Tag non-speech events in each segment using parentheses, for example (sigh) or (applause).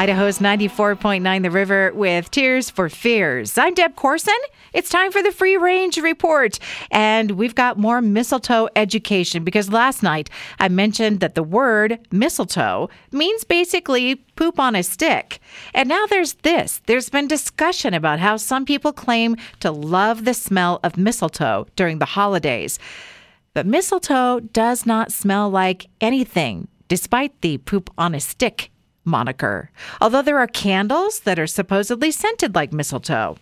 Idaho's 94.9 The River with Tears for Fears. I'm Deb Corson. It's time for the Free Range Report. And we've got more mistletoe education because last night I mentioned that the word mistletoe means basically poop on a stick. And now there's this there's been discussion about how some people claim to love the smell of mistletoe during the holidays. But mistletoe does not smell like anything, despite the poop on a stick moniker, although there are candles that are supposedly scented like mistletoe.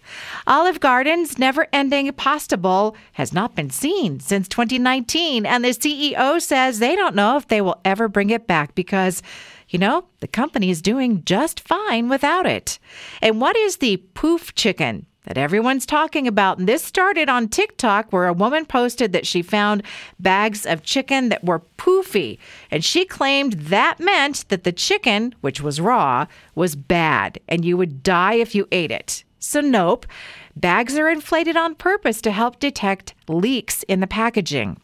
Olive Garden's never ending pasta bowl has not been seen since 2019, and the CEO says they don't know if they will ever bring it back because. You know, the company is doing just fine without it. And what is the poof chicken? That everyone's talking about. And this started on TikTok where a woman posted that she found bags of chicken that were poofy. And she claimed that meant that the chicken, which was raw, was bad and you would die if you ate it. So, nope. Bags are inflated on purpose to help detect leaks in the packaging.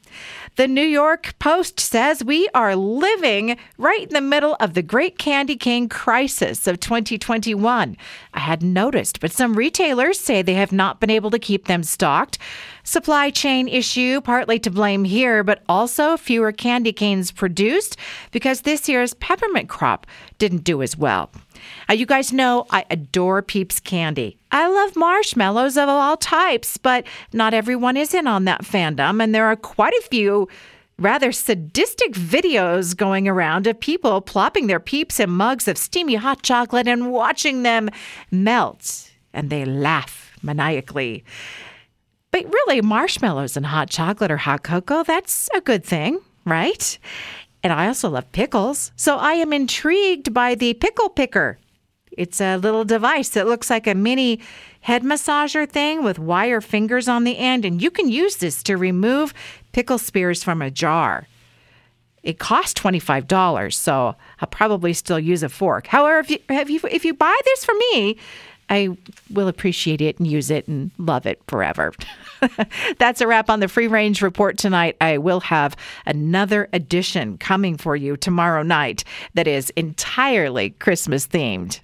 The New York Post says we are living right in the middle of the great candy cane crisis of 2021. I hadn't noticed, but some retailers say they have not been able to keep them stocked. Supply chain issue, partly to blame here, but also fewer candy canes produced because this year's peppermint crop didn't do as well. Uh, you guys know I adore Peeps candy. I love marshmallows of all types, but not everyone is in on that fandom, and there are quite a few rather sadistic videos going around of people plopping their peeps in mugs of steamy hot chocolate and watching them melt, and they laugh maniacally. But really, marshmallows and hot chocolate or hot cocoa, that's a good thing, right? And I also love pickles. So I am intrigued by the pickle picker. It's a little device that looks like a mini head massager thing with wire fingers on the end, and you can use this to remove pickle spears from a jar. It costs $25, so I'll probably still use a fork. However, if you, if you, if you buy this for me, I will appreciate it and use it and love it forever. (laughs) That's a wrap on the Free Range Report tonight. I will have another edition coming for you tomorrow night that is entirely Christmas themed.